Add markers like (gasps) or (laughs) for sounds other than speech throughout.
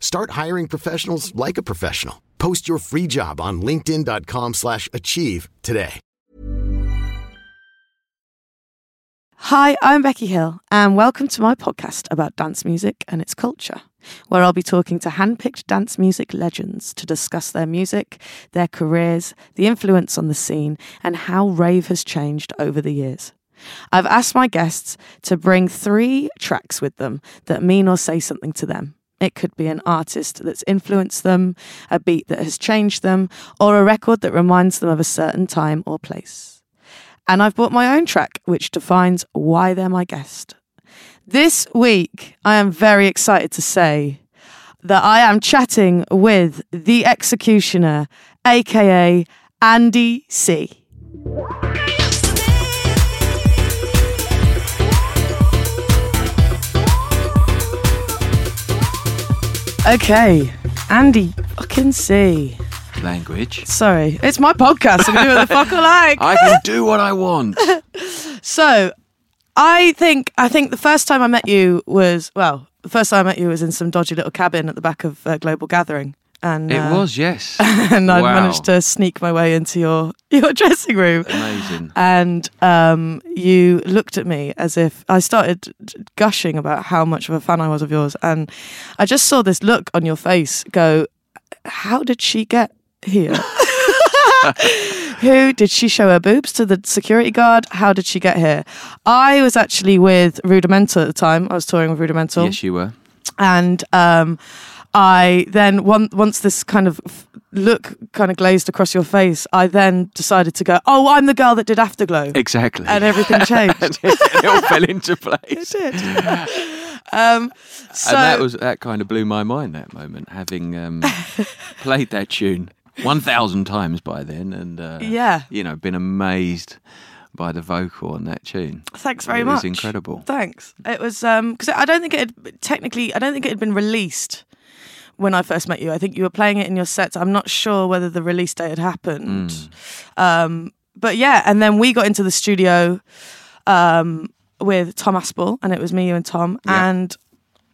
Start hiring professionals like a professional. Post your free job on linkedin.com/achieve slash achieve today. Hi, I'm Becky Hill, and welcome to my podcast about dance music and its culture, where I'll be talking to handpicked dance music legends to discuss their music, their careers, the influence on the scene, and how rave has changed over the years. I've asked my guests to bring three tracks with them that mean or say something to them. It could be an artist that's influenced them, a beat that has changed them, or a record that reminds them of a certain time or place. And I've bought my own track, which defines why they're my guest. This week, I am very excited to say that I am chatting with the executioner, aka Andy C. Okay, Andy fucking C. language. Sorry, it's my podcast. I can do what the (laughs) fuck I like. I can do what I want. (laughs) So, I think I think the first time I met you was well, the first time I met you was in some dodgy little cabin at the back of uh, Global Gathering, and It uh, was, yes. (laughs) and I Wow. managed to sneak my way into your (laughs) your dressing room. Amazing. And um, you looked at me as if I started gushing about how much of a fan I was of yours, and I just saw this look on your face. Go, how did she get here? (laughs) Who did she show her boobs to the security guard? How did she get here? I was actually with Rudimental at the time. I was touring with Rudimental Yes, you were. and um, I then one, once this kind of f- look kind of glazed across your face, I then decided to go. Oh, I'm the girl that did Afterglow, Exactly. and everything (laughs) changed. it all fell into place. it did. um, so and that was that kind of blew my mind that moment, having um, (laughs) played that tune one thousand times by then, and uh, Yeah. you know, been amazed by the vocal on that tune. thanks very it much. It was incredible. Thanks. It was because I don't think it had technically. I don't think it had been released when I first met you. I think you were playing it in your sets. I'm not sure whether the release date had happened. Mm. Um, but yeah, and then we got into the studio um, with Tom Aspaul, and it was me, you, and Tom. Yeah. And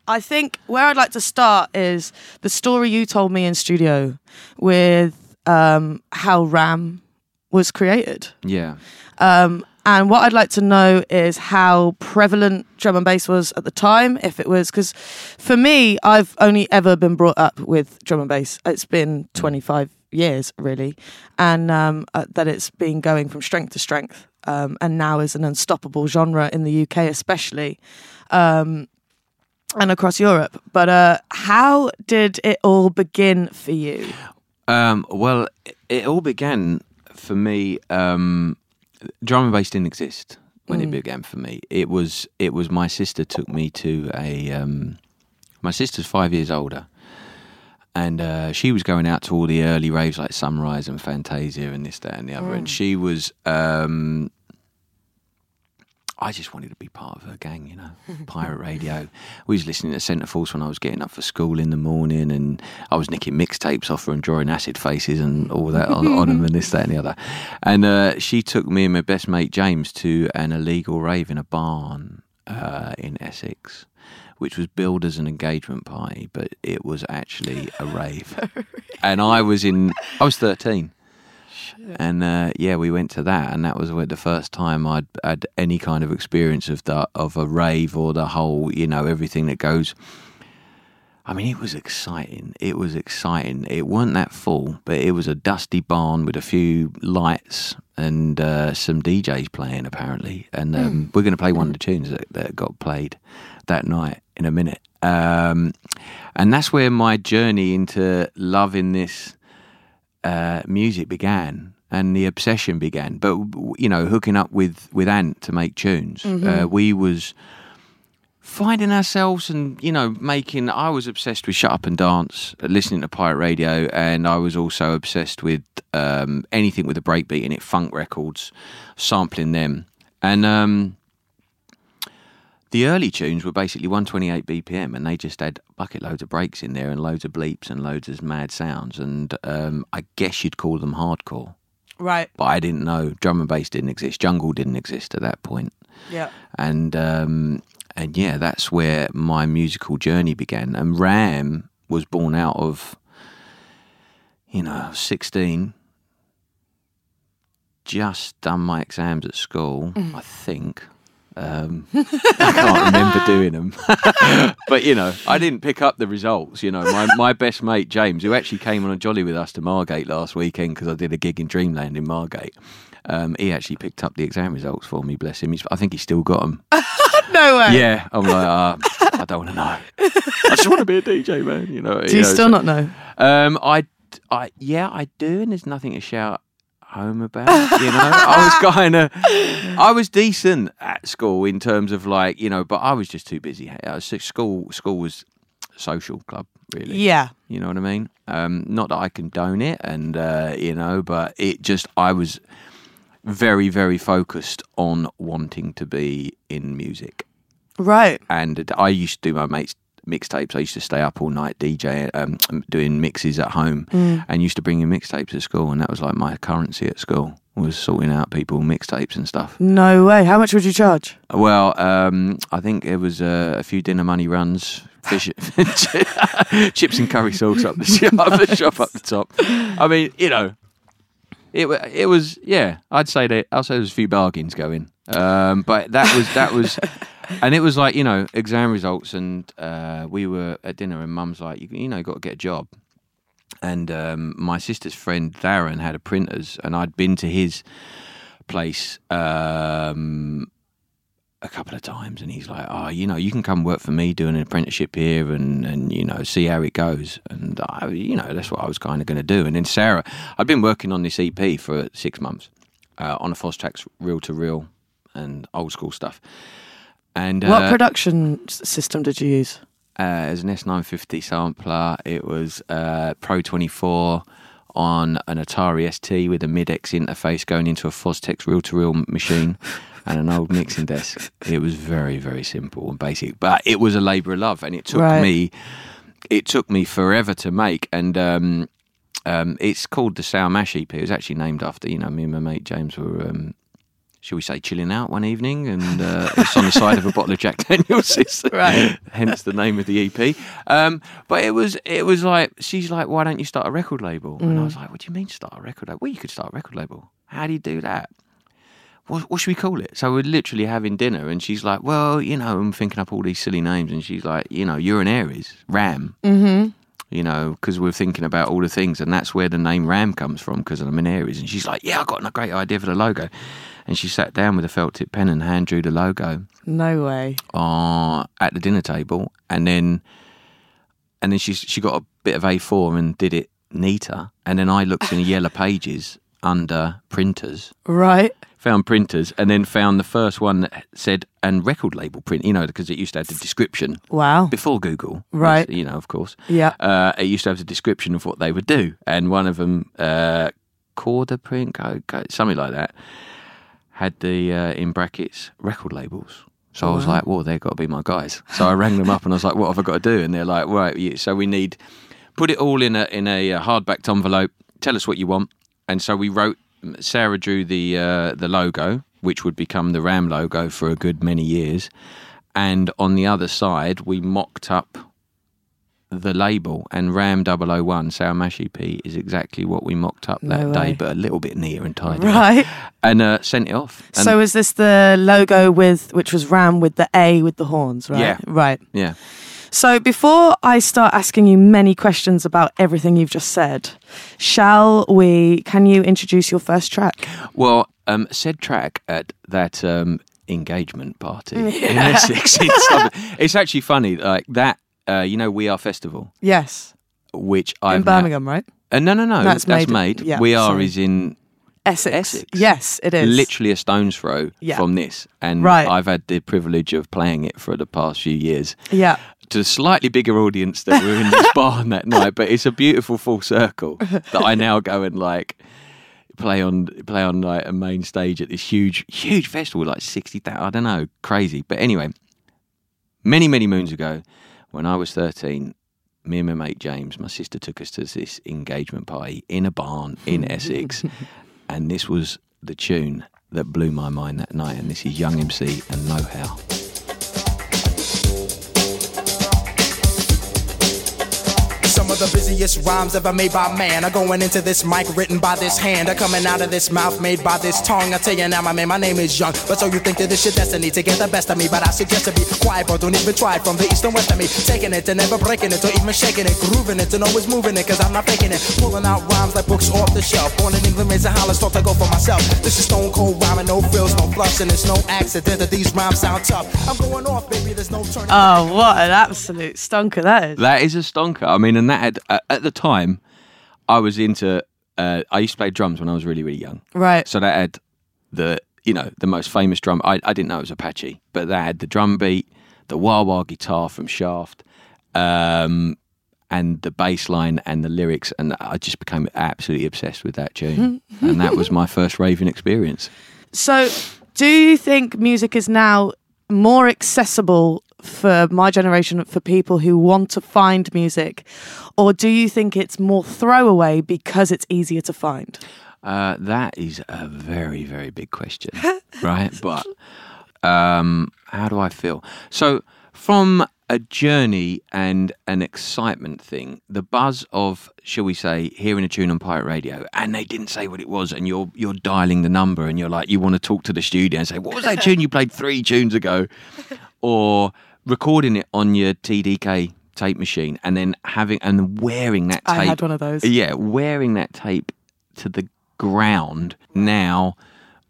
I think where I'd like to start is the story you told me in studio with um, how Ram was created. Yeah. Um, and what I'd like to know is how prevalent drum and bass was at the time, if it was, because for me, I've only ever been brought up with drum and bass. It's been 25 years, really, and um, uh, that it's been going from strength to strength, um, and now is an unstoppable genre in the UK, especially. Um, and across Europe. But uh, how did it all begin for you? Um, well, it, all began for me. Um, drum and bass didn't exist when it began for me. It was it was my sister took me to a. Um, my sister's five years older, and uh, she was going out to all the early raves like Sunrise and Fantasia and this, that, and the other. And she was. Um, I just wanted to be part of her gang, you know. (laughs) Pirate radio. We was listening to Centre Force when I was getting up for school in the morning, and I was nicking mixtapes off her and drawing acid faces and all that on, on them and this, that, and the other. And uh, she took me and my best mate James to an illegal rave in a barn uh, in Essex, which was billed as an engagement party, but it was actually (laughs) a rave. and I was in, I was thirteen. And uh, yeah, we went to that, and that was the first time I'd had any kind of experience of the of a rave or the whole, you know, everything that goes. I mean, it was exciting. It was exciting. It weren't that full, but it was a dusty barn with a few lights and uh, some DJs playing, apparently. And um, we're going to play one of the tunes that, that got played that night in a minute. Um, and that's where my journey into loving this uh, music began and the obsession began. But, you know, hooking up with, with Ant to make tunes, uh, we was finding ourselves and you know making i was obsessed with shut up and dance listening to pirate radio and i was also obsessed with um, anything with a breakbeat in it funk records sampling them and um, the early tunes were basically 128 bpm and they just had bucket loads of breaks in there and loads of bleeps and loads of mad sounds and um, i guess you'd call them hardcore Right. but i didn't know drum and bass didn't exist jungle didn't exist at that point Yeah. and um, and yeah, that's where my musical journey began. And Ram was born out of, you know, sixteen. Just done my exams at school, I think. Um, I can't remember doing them, (laughs) but you know, I didn't pick up the results. You know, my my best mate James, who actually came on a jolly with us to Margate last weekend because I did a gig in Dreamland in Margate. Um, he actually picked up the exam results for me. Bless him. He's, I think he's still got them. (laughs) No way. Yeah, I'm like, uh, I don't want to know. (laughs) I just want to be a DJ, man. You know. Do you still not know? Um, I, I, yeah, I do, and there's nothing to shout home about. You know, I was (laughs) kind of, I was decent at school in terms of like, you know, but I was just too busy. I was, school, school was social club, really. Yeah. You know what I mean? Um, not that I condone it, and uh, you know, but it just I was very, very focused on wanting to be in music, Right. and I used to do my mates mixtapes. I used to stay up all night DJ, um, doing mixes at home, and used to bring in mixtapes to school, and that was like my currency at school was sorting out people mixtapes and stuff. No way. How much would you charge? Well, um, I think it was uh, a few dinner money runs, fish, (laughs) (laughs) chips and curry sauce up the shop, up the shop up the top. I mean, you know, it it was yeah. I'd say that I'll say there was a few bargains going, um, but that was that was, (laughs) and it was like you know exam results, and uh, we were at dinner, and Mum's like, you, you know, got to get a job. And um, my sister's friend Darren had a printers, and I'd been to his place um, a couple of times, and he's like, "Oh, you know, you can come work for me doing an apprenticeship here, and and you know, see how it goes." And I, you know, that's what I was kind of going to do. And then Sarah, I'd been working on this EP for six months uh, on a Fostex reel to reel and old school stuff. And what uh, production system did you use? uh, it was an S950 sampler. It was uh, Pro 24 on an Atari ST with a Midex interface going into a Fostex reel-to-reel machine (laughs) and an old mixing desk. It was very, very simple and basic, but it was a labour of love, and it took Right. me, it took me forever to make, and. Um, um, it's called the Sour Mash EP. It was actually named after, you know, me and my mate James were, um, shall we say, chilling out one evening, and uh, it's on the side of a bottle of Jack Daniels. (laughs) Right. hence the name of the EP. Um, but it was it was like she's like, why don't you start a record label? And I was like, what do you mean start a record label? Well, you could start a record label. How do you do that? What, what should we call it? So we're literally having dinner, and she's like, well, you know, I'm thinking up all these silly names, and she's like, you know, you're an Aries, Ram. Mm-hmm. You know, because we're thinking about all the things, and that's where the name Ram comes from, because I'm an Aries. And she's like, yeah, I got a great idea for the logo. And she sat down with a felt tip pen and hand drew the logo No way. uh, at the dinner table, and then and then she she got a bit of A4 and did it neater, and then I looked in the yellow (laughs) pages under printers, Right. found printers, and then found the first one that said and record label print, you know, because it used to have the description Wow. before Google, Right. You know, of course, Yeah. uh, it used to have the description of what they would do, and one of them, uh, Corda print, something like that, had the uh, in brackets record labels. So I was like, "Well, they've got to be my guys." So I rang them up and I was like, "What have I got to do?" And they're like, "Right, yeah, so we need put it all in a in a uh, hardbacked envelope. Tell us what you want." And so we wrote. Sarah drew the uh, the logo, which would become the Ram logo for a good many years. And on the other side, we mocked up the label and Ram 001 Sour Mash EP is exactly what we mocked up that No day, but a little bit neater and tidier. Right. And uh, sent it off. And so is this the logo with which was Ram with the A with the horns, right? Yeah. Right. yeah, So before I start asking you many questions about everything you've just said, shall we? Can you introduce your first track? Well, um, said track at that um, engagement party (laughs) in Essex. It's, it's actually funny, like that. Uh, you know, We Are Festival, Yes, which I've in Birmingham, right? uh, no, no, no. That's That's, made- made. yeah, we Are sorry. is in Essex. Essex. Yes, it is. literally a stone's throw Yeah. from this, and Right. I've had the privilege of playing it for the past few years. Yeah. to a slightly bigger audience that were in this (laughs) barn that night, but it's a beautiful full circle that I now go and like play on play on like a main stage at this huge huge festival like 60,000 I don't know crazy but anyway many many moons ago when I was 13 me and my mate James my sister took us to this engagement party in a barn in (laughs) Essex and this was the tune that blew my mind that night and this is Young MC and Know How of the busiest rhymes ever made by man are going into this mic written by this hand are coming out of this mouth made by this tongue. I tell you now, my man, my name is Young. But so you think that this your destiny to get the best of me? But I suggest to be quiet, but don't even try from the east and west of me. Taking it and never breaking it, or even shaking it, grooving it, and always moving it, cause I'm not faking it. Pulling out rhymes like books off the shelf. Born in England, raised in Holland, thought I go for myself. This is stone cold rhyming, no frills, no fluffs, and it's no accident that these rhymes sound tough. I'm going off, baby, there's no turning back. Oh, what an absolute stonker that is. That is a stonker. I mean, and that had uh, at the time, I was into. Uh, I used to play drums when I was really, really young. Right. So that had the you know the most famous drum. I, I didn't know it was Apache, but that had the drum beat, the wah wah guitar from Shaft, um, and the bass line and the lyrics, and I just became absolutely obsessed with that tune. (laughs) and that was my first raving experience. So, do you think music is now more accessible for my generation, for people who want to find music, or do you think it's more throwaway because it's easier to find? Uh, that is a very, very big question, (laughs) right? But um, how do I feel? So, from a journey and an excitement thing, the buzz of, shall we say, hearing a tune on pirate radio, and they didn't say what it was, and you're you're dialing the number, and you're like, you want to talk to the studio and say, what was that tune you played three tunes ago, (laughs) or recording it on your TDK tape machine, and then having and wearing that tape. I had one of those. Yeah, wearing that tape to the ground now.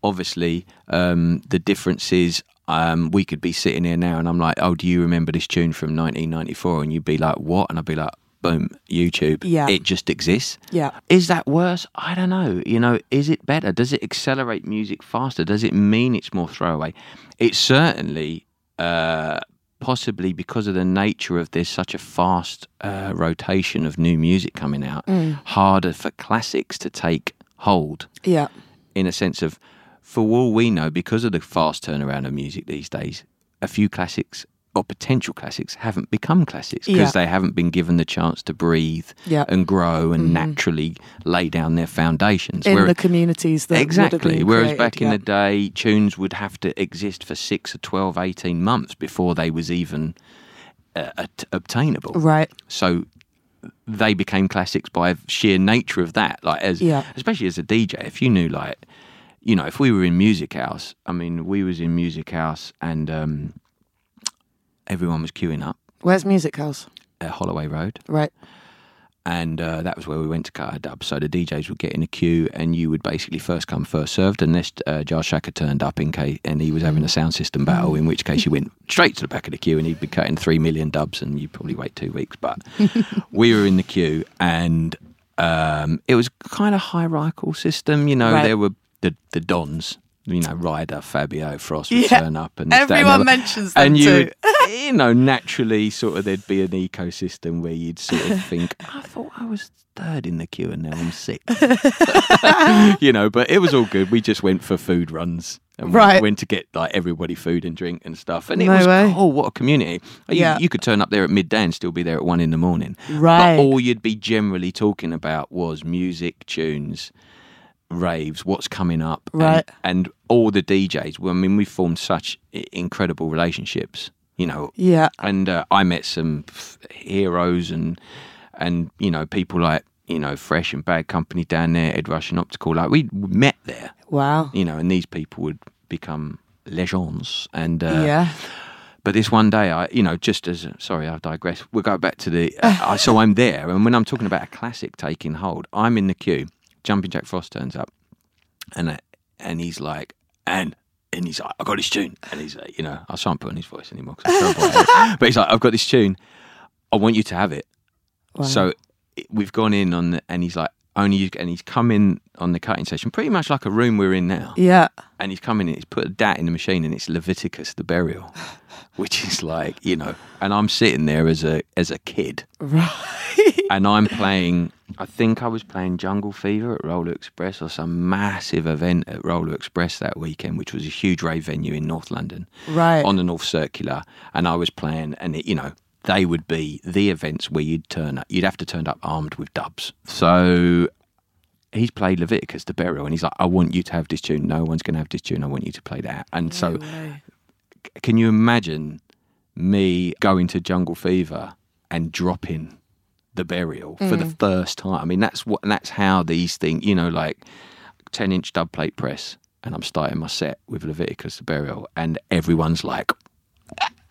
Obviously, um, the difference is um, we could be sitting here now, and I'm like, "Oh, do you remember this tune from 1994?" And you'd be like, "What?" And I'd be like, "Boom, YouTube. Yeah. it just exists." Yeah. Is that worse? I don't know. You know, is it better? Does it accelerate music faster? Does it mean it's more throwaway? It certainly uh, possibly because of the nature of there's such a fast uh, rotation of new music coming out, harder for classics to take hold Yeah. in a sense of, for all we know, because of the fast turnaround of music these days, a few classics or potential classics haven't become classics because Yeah. they haven't been given the chance to breathe Yeah. and grow and naturally lay down their foundations. In Where- the communities that exactly. Whereas created, back in the day, tunes would have to exist for six or 12, 18 months before they was even uh, at- obtainable. Right. So they became classics by sheer nature of that. Like as Yeah. especially as a DJ, if you knew like you know, if we were in Music House, I mean, we was in Music House and um, everyone was queuing up Where's Music House? at Holloway Road, Right. and uh, that was where we went to cut our dub. So the DJs would get in a queue, and you would basically first come, first served. Unless uh, Jah Shaka turned up in case, and he was having a sound system battle, in which case you went straight to the back of the queue, and he'd be cutting three million dubs, and you'd probably wait two weeks. But (laughs) we were in the queue, and um, it was kind of hierarchical system. You know, Right. there were the the dons. You know, Ryder, Fabio, Frost would Yeah. turn up, and that, Everyone mentions them and you, too. (laughs) you know, naturally, sort of, there'd be an ecosystem where you'd sort of think, (laughs) I thought I was third in the queue, and now I'm sixth. (laughs) you know, but it was all good. We just went for food runs. And we Right. went to get like everybody food and drink and stuff, and it No was way. cool. What a community! You, Yeah. you could turn up there at midday and still be there at one in the morning. Right. But all you'd be generally talking about was music, tunes, raves, what's coming up, Right. And, all the DJs. Well, I mean, we formed such incredible relationships. You know, Yeah. and uh, I met some heroes and and you know people like you know Fresh and Bad Company down there, Ed Rush and Optical. Like we met there, Wow. you know, and these people would become legends. And uh, yeah. but this one day, I, you know, just as sorry, I digress. We'll go back to the. Uh, so I'm there, and when I'm talking about a classic taking hold, I'm in the queue. Jumping Jack Frost turns up, and uh, and he's like, and and he's like, I got this tune, and he's like, you know, I shan't put on his voice anymore, 'cause I'm terrible (laughs) but he's like, I've got this tune, I want you to have it. So we've gone in on the, and he's like, only and he's come in on the cutting session, pretty much like a room we're in now Yeah. and he's come in and he's put a dat in the machine and it's Leviticus the burial, (sighs) which is like you know, and I'm sitting there as a as a kid, Right. (laughs) and I'm playing. I think I was playing Jungle Fever at Roller Express or some massive event at Roller Express that weekend, which was a huge rave venue in North London, Right. on the North Circular, and I was playing, and it, you know. They would be the events where you'd turn up. You'd have to turn up armed with dubs. So he's played Leviticus the burial, and he's like, "I want you to have this tune. No one's going to have this tune. I want you to play that." And so, can you imagine me going to Jungle Fever and dropping the burial for the mm. first time? I mean, that's what, and that's how these things, you know, like ten inch dub plate press, and I'm starting my set with Leviticus the burial, and everyone's like.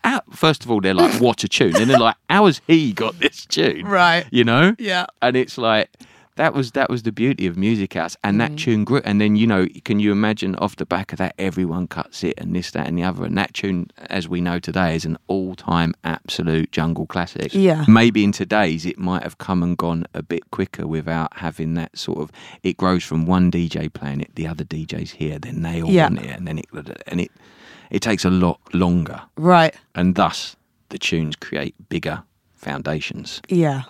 "How-" First of all, they're like, "What a tune!" And they're like, "How has he got this tune?" Right. You know? Yeah. and it's like that was that was the beauty of music house and that mm. tune grew and then you know can you imagine off the back of that everyone cuts it and this that and the other and that tune as we know today is an all-time absolute jungle classic Yeah. maybe in today's it might have come and gone a bit quicker without having that sort of it grows from one dj playing it the other djs here then they all Yeah. want it and then it and it it takes a lot longer Right. and thus the tunes create bigger foundations Yeah.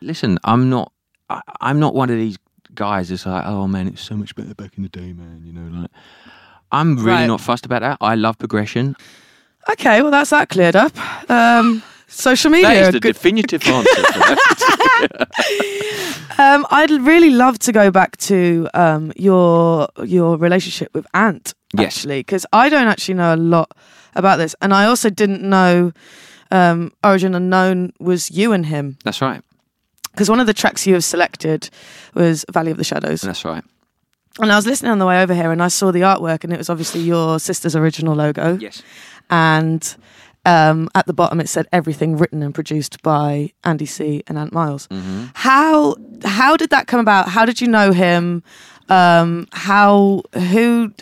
listen, I'm not. I, I'm not one of these guys that's like, oh man, it's so much better back in the day, man. You know, like I'm really Right. not fussed about that. I love progression. Okay, well that's that cleared up. Um, social media. That is the good- definitive answer. (laughs) (laughs) Um, I'd really love to go back to um, your your relationship with Ant. Yes. Actually, because I don't actually know a lot about this, and I also didn't know um, Origin Unknown was you and him. That's right. Because one of the tracks you have selected was Valley of the Shadows. That's right. And I was listening on the way over here and I saw the artwork and it was obviously your sister's original logo. Yes. And um, at the bottom it said everything written and produced by Andy C and Ant Miles. Mm-hmm. How how did that come about? How did you know him? Um, how who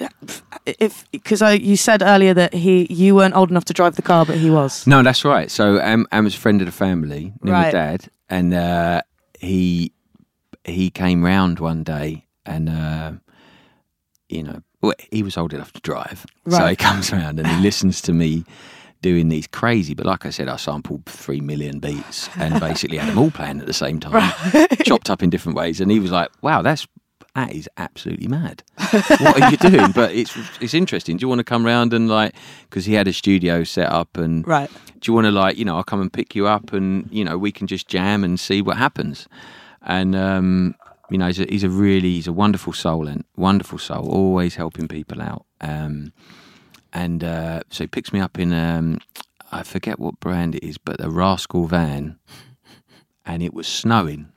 if because I you said earlier that he you weren't old enough to drive the car but he was. No, that's right. So Ant, Ant was a friend of the family, knew my Right. dad, and uh, he he came round one day, and uh, you know, well, he was old enough to drive, so he comes round and he listens to me doing these crazy. But like I said, I sampled three million beats and (laughs) basically had them all playing at the same time, (laughs) chopped up in different ways, and he was like, "Wow, that's." That is absolutely mad. what are you (laughs) doing? But it's it's interesting. Do you want to come round and like because he had a studio set up and Right. do you want to like you know i'll come and pick you up and you know we can just jam and see what happens and um you know he's a, he's a really he's a wonderful soul and wonderful soul always helping people out um and uh so he picks me up in um i forget what brand it is but a rascal van and it was snowing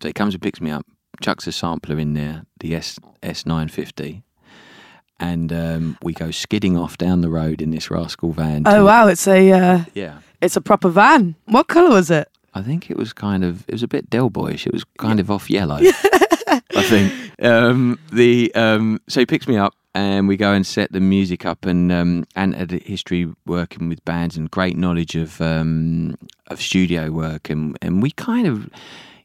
so he comes and picks me up chucks a sampler in there the s s950 and um, we go skidding off down the road in this rascal van. Oh wow, it's a uh, yeah. it's a proper van. What colour was it? I think it was kind of it was a bit Del Boyish. It was kind of off (laughs) yellow. I think um, the um, so he picks me up and we go and set the music up and um, and had history working with bands and great knowledge of um, of studio work. And and we kind of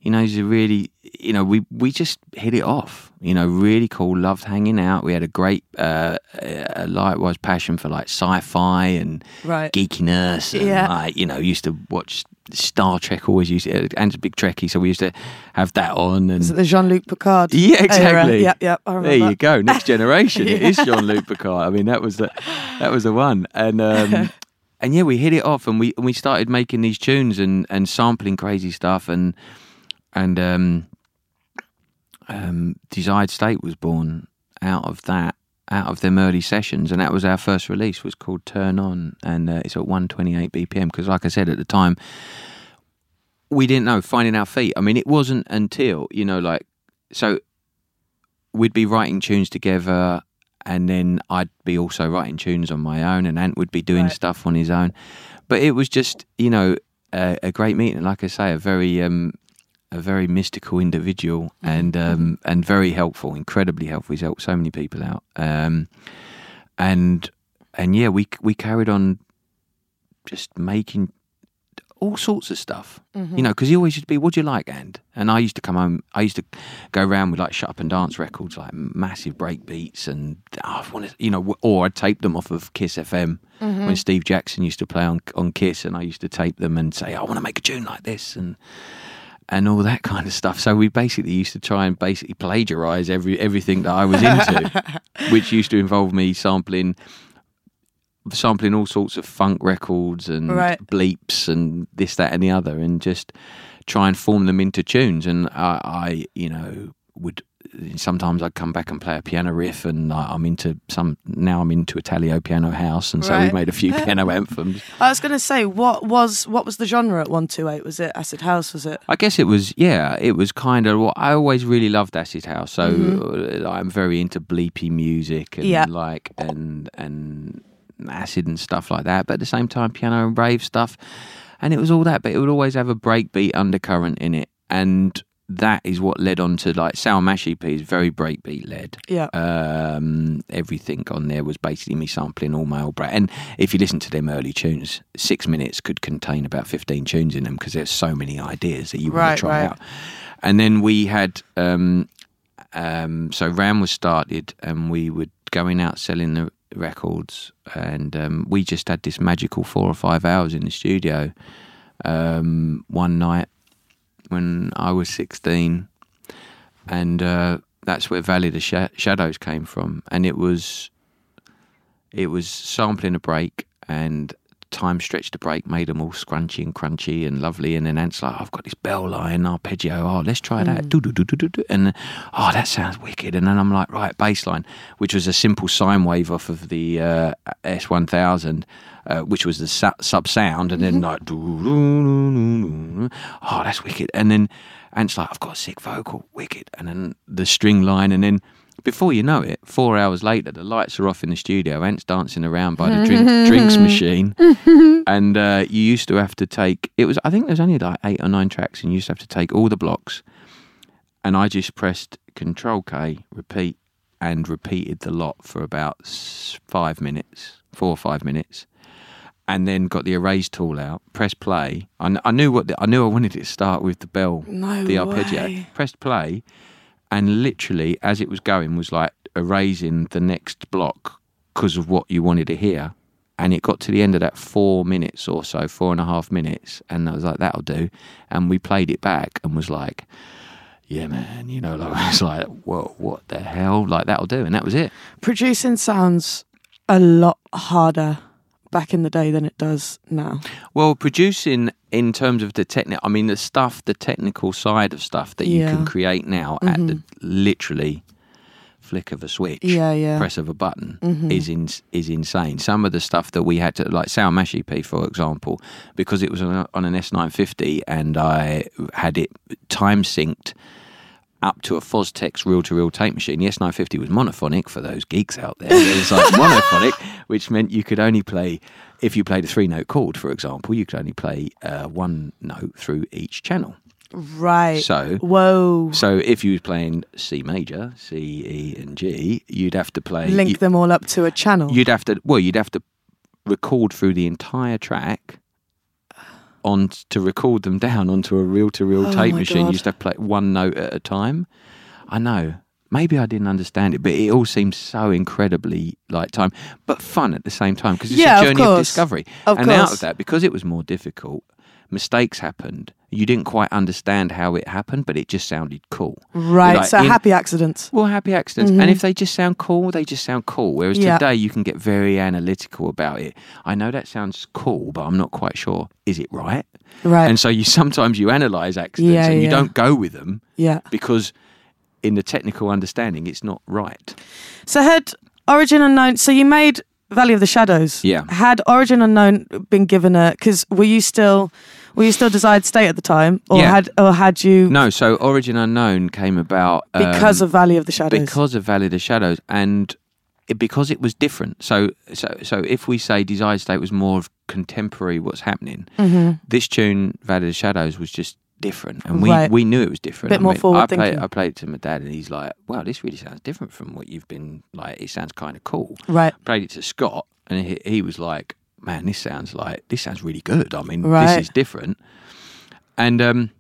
you know he's a really you know we we just hit it off you know really cool loved hanging out we had a great uh, uh, likewise passion for like sci-fi and Right. geekiness and Yeah. like you know used to watch Star Trek always used to, and a big Trekkie so we used to have that on and Is it the Jean Luc Picard? yeah, era? exactly. Yep, yep. I remember. There you go. Next (laughs) generation. It is Jean Luc Picard. I mean, that was the that was the one. And um, (laughs) and yeah, we hit it off, and we and we started making these tunes and and sampling crazy stuff, and and um, um, Desired State was born out of that. Out of them early sessions, and that was our first release. Was called Turn On, and uh, it's at 128 BPM. Because, like I said at the time, we didn't know finding our feet. I mean, it wasn't until you know, like, so we'd be writing tunes together and then I'd be also writing tunes on my own, and Ant would be doing Right. stuff on his own. But it was just, you know, a, a great meeting. Like I say, a very, um, a very mystical individual, and um, and very helpful, incredibly helpful. He's helped so many people out, um, and and yeah, we we carried on just making all sorts of stuff. You know, because he always used to be, "What do you like?" And and I used to come home. I used to go around with like shut up and dance records, like massive break beats, and oh, I wanted, you know, or I'd tape them off of Kiss FM when Steve Jackson used to play on on Kiss, and I used to tape them and say, "I want to make a tune like this," and and all that kind of stuff. So we basically used to try and basically plagiarize every everything that I was into, (laughs) which used to involve me sampling sampling all sorts of funk records and Right. bleeps and this, that, and the other, and just try and form them into tunes. And I, I you know, would sometimes I'd come back and play a piano riff, and I, I'm into some now. I'm into Italo piano house, and so Right. we've made a few (laughs) piano anthems. I was going to say, what was what was the genre at one two eight? Was it acid house? Was it? I guess it was, yeah, it was kind of. Well, I always really loved acid house, so uh, I'm very into bleepy music and Yeah. like and and acid and stuff like that. But at the same time, piano and rave stuff, and it was all that. But it would always have a breakbeat undercurrent in it, and that is what led on to like Sour Mash EP is very breakbeat led. Yeah. Um, everything on there was basically me sampling all my old brat. And if you listen to them early tunes, six minutes could contain about 15 tunes in them because there's so many ideas that you want to try right. out. And then we had, um, um, so Ram was started and we were going out selling the records. And um, we just had this magical four or five hours in the studio um, one night when I was 16 and uh, that's where Valley of the Sha- Shadows came from. And it was, it was sampling a break, and time stretched the break made them all scrunchy and crunchy and lovely. And then Ant's like, I've got this bell line arpeggio. Oh, let's try that. Do do do do do do. And oh, that sounds wicked. And then I'm like, right, bass line, which was a simple sine wave off of the uh, S1000. Uh, which was the su- sub sound, and then like, doo-doo-doo-doo-doo. oh, that's wicked. And then Ant's like, I've got a sick vocal, wicked. And then the string line, and then before you know it, four hours later, the lights are off in the studio. Ant's dancing around by the drink, drinks (laughs) machine, and uh, you used to have to take. It was, I think, there's only like eight or nine tracks, and you used to have to take all the blocks. And I just pressed Control K, repeat, and repeated the lot for about five minutes, four or five minutes and then got the erase tool out, pressed play. I, I knew what the, I knew I wanted it to start with the bell, No the arpeggio. way. Pressed play, and literally as it was going was like erasing the next block because of what you wanted to hear. And it got to the end of that four minutes or so, four and a half minutes, and I was like, "That'll do." And we played it back and was like, "Yeah, man," you know, (laughs) like I was like, "Whoa, what the hell?" Like that'll do, and that was it. Producing sounds a lot harder back in the day than it does now. Well, producing in terms of the technical, I mean, the stuff, the technical side of stuff that you Yeah. can create now at the mm-hmm. literally flick of a switch, Yeah, yeah. press of a button mm-hmm. is in, is insane. Some of the stuff that we had to, like Sour Mash EP, for example, because it was on, on an S950 and I had it time synced up to a Fostex reel to reel tape machine. The S950 was monophonic for those geeks out there. It was like (laughs) monophonic, which meant you could only play, if you played a three note chord, for example, you could only play uh, one note through each channel. Right. So- whoa. So if you were playing C major, C, E, and G, you'd have to play. Link you- them all up to a channel. You'd have to, well, you'd have to record through the entire track. On to record them down onto a reel to reel Oh tape machine, God. you used to play one note at a time. I know. Maybe I didn't understand it, but it all seems so incredibly like time, but fun at the same time because it's Yeah, a journey of, course. discovery. Of and out of that, because it was more difficult, mistakes happened. You didn't quite understand how it happened, but it just sounded cool. right. Like, so happy accidents. Well, happy accidents. And if mm-hmm. they just sound cool, they just sound cool. Whereas Yeah. today you can get very analytical about it. I know that sounds cool, but I'm not quite sure. Is it right? Right. And so you (laughs) sometimes you analyze accidents Yeah, and you yeah. don't go with them yeah. because in the technical understanding it's not right. So had Origin Unknown. So you made Valley of the Shadows. Yeah. Had Origin Unknown been given a? Because were you still were you still Desired State at the time, or Yeah. had or had you No, so Origin Unknown came about um, because of Valley of the Shadows? because of Valley of the Shadows and it, because it was different. So so so if we say Desired State was more of contemporary what's happening, Mm-hmm. this tune Valley of the Shadows was just different, and we Right. we knew it was different. A Bit more I forward played, thinking. I played it to my dad, and he's like, "Wow, this really sounds different from what you've been like. It sounds kind of cool." Right. Played it to Scott, and he, he was like, "Man, this sounds like this sounds really good. I mean, Right. this is different." And um,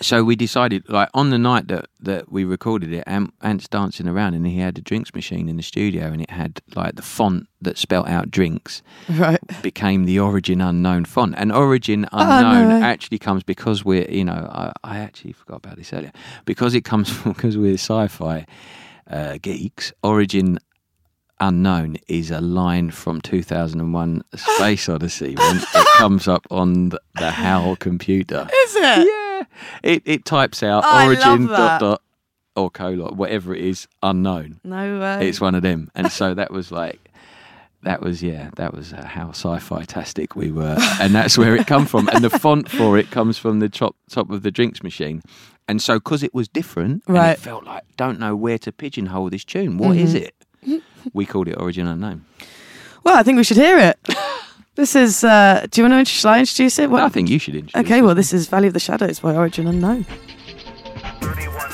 so we decided, like on the night that, that we recorded it, Ant, Ant's dancing around, and he had a drinks machine in the studio, and it had like the font that spelt out drinks Right. became the Origin Unknown font. And Origin Oh, no Unknown actually comes because we're, you know, I, I actually forgot about this earlier, because it comes (laughs) from because we're sci-fi uh, geeks. Origin Unknown is a line from 2001: Space Odyssey when it (laughs) comes up on the, the HAL computer. Is it? Yeah, it it types out Oh, Origin dot dot or colon whatever it is unknown. No way. It's one of them, and so that was (laughs) like. That was yeah, that was uh, how sci-fi tastic we were, and that's where it come from. And the font for it comes from the top top of the drinks machine, and so because it was different, Right. it felt like don't know where to pigeonhole this tune. What is it? We called it Origin Unknown. well, I think we should hear it. (laughs) this is. Uh, do you want to introduce, shall I introduce it? What- I think you should introduce. Okay, it. well, this is Valley of the Shadows by Origin Unknown. 31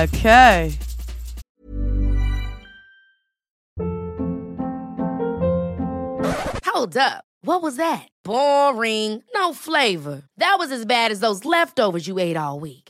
okay. Hold up. What was that? Boring. No flavor. That was as bad as those leftovers you ate all week.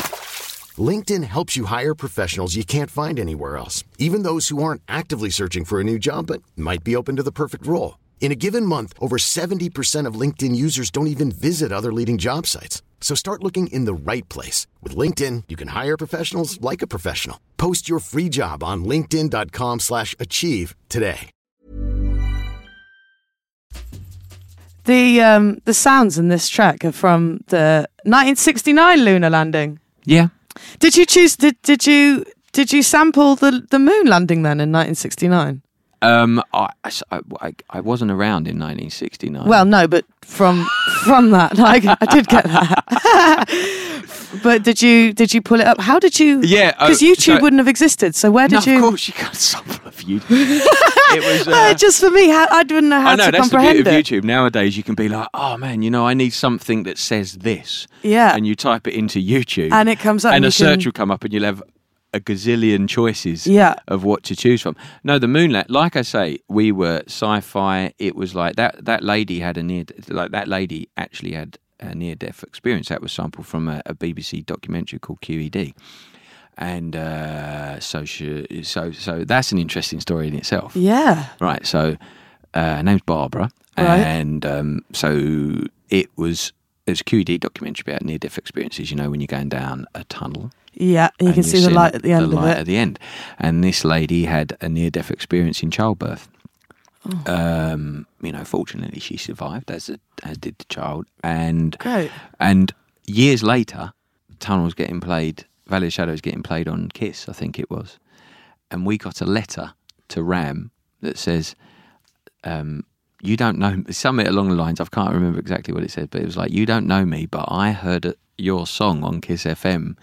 LinkedIn helps you hire professionals you can't find anywhere else, even those who aren't actively searching for a new job but might be open to the perfect role. In a given month, over 70% of LinkedIn users don't even visit other leading job sites. So start looking in the right place. With LinkedIn, you can hire professionals like a professional. Post your free job on linkedin.com slash achieve today. The um the sounds in this track are from the 1969 lunar landing. Yeah. Did you choose? Did did you did you sample the the moon landing then in 1969? Um, I, I, I- I wasn't around in 1969. Well, no, but from from that, like, I did get that. (laughs) but did you did you pull it up? How did you? Yeah, uh, because YouTube so- wouldn't have existed. So where no, did you? of course you got some of you. it was. Uh, Uh, just for me, how, I didn't know how I know to that's the comprehend beauty of. YouTube. Nowadays, you can be like, "Oh man, you know, I need something that says this," Yeah. and you type it into YouTube, And it comes up and and a search can- will come up, and you'll have a gazillion choices Yeah. of what to choose from. No, the Moonlight, like I say, we were sci-fi. It was like that. That lady had a near, like that lady actually had a near-death experience. That was sampled from a, a BBC documentary called QED. And uh, so, she, so, so that's an interesting story in itself. Yeah. Right. So uh, her name's Barbara, Right. and um, so it was it was a QED documentary about near death experiences. You know, when you're going down a tunnel. Yeah, you can see the light at the end the of light it. at the end. And this lady had a near death experience in childbirth. Oh. Um, you know, fortunately, she survived, as a, as did the child. And Great. and years later, Tunnel was getting played. Valley of Shadows getting played on Kiss, I think it was. And we got a letter to Ram that says, um, "You don't know." Something along the lines. I can't remember exactly what it said, but it was like, "You don't know me, but I heard your song on Kiss FM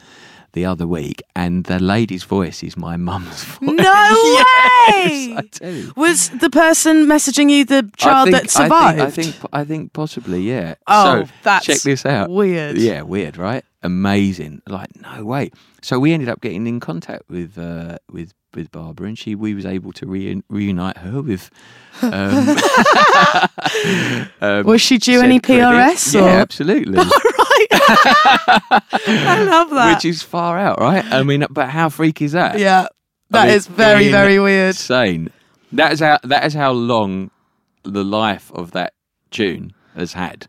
the other week, and the lady's voice is my mum's (laughs) voice. No (laughs) Yes, way! I you. Was the person messaging you the child think- that survived? I think, I think, I think possibly, yeah. Oh, so, that's check this out. weird. Yeah, weird, right? Amazing. Like, no way. So we ended up getting in contact with uh, with with Barbara, and she we was able to re- reunite her with. Um, (laughs) um, Was she due any. PRS Yeah, or- absolutely. (laughs) I love that. Which is far out, right? I mean, but how freak is that? yeah, that I mean, is very very weird. Insane. That is how that is how long the life of that tune has had,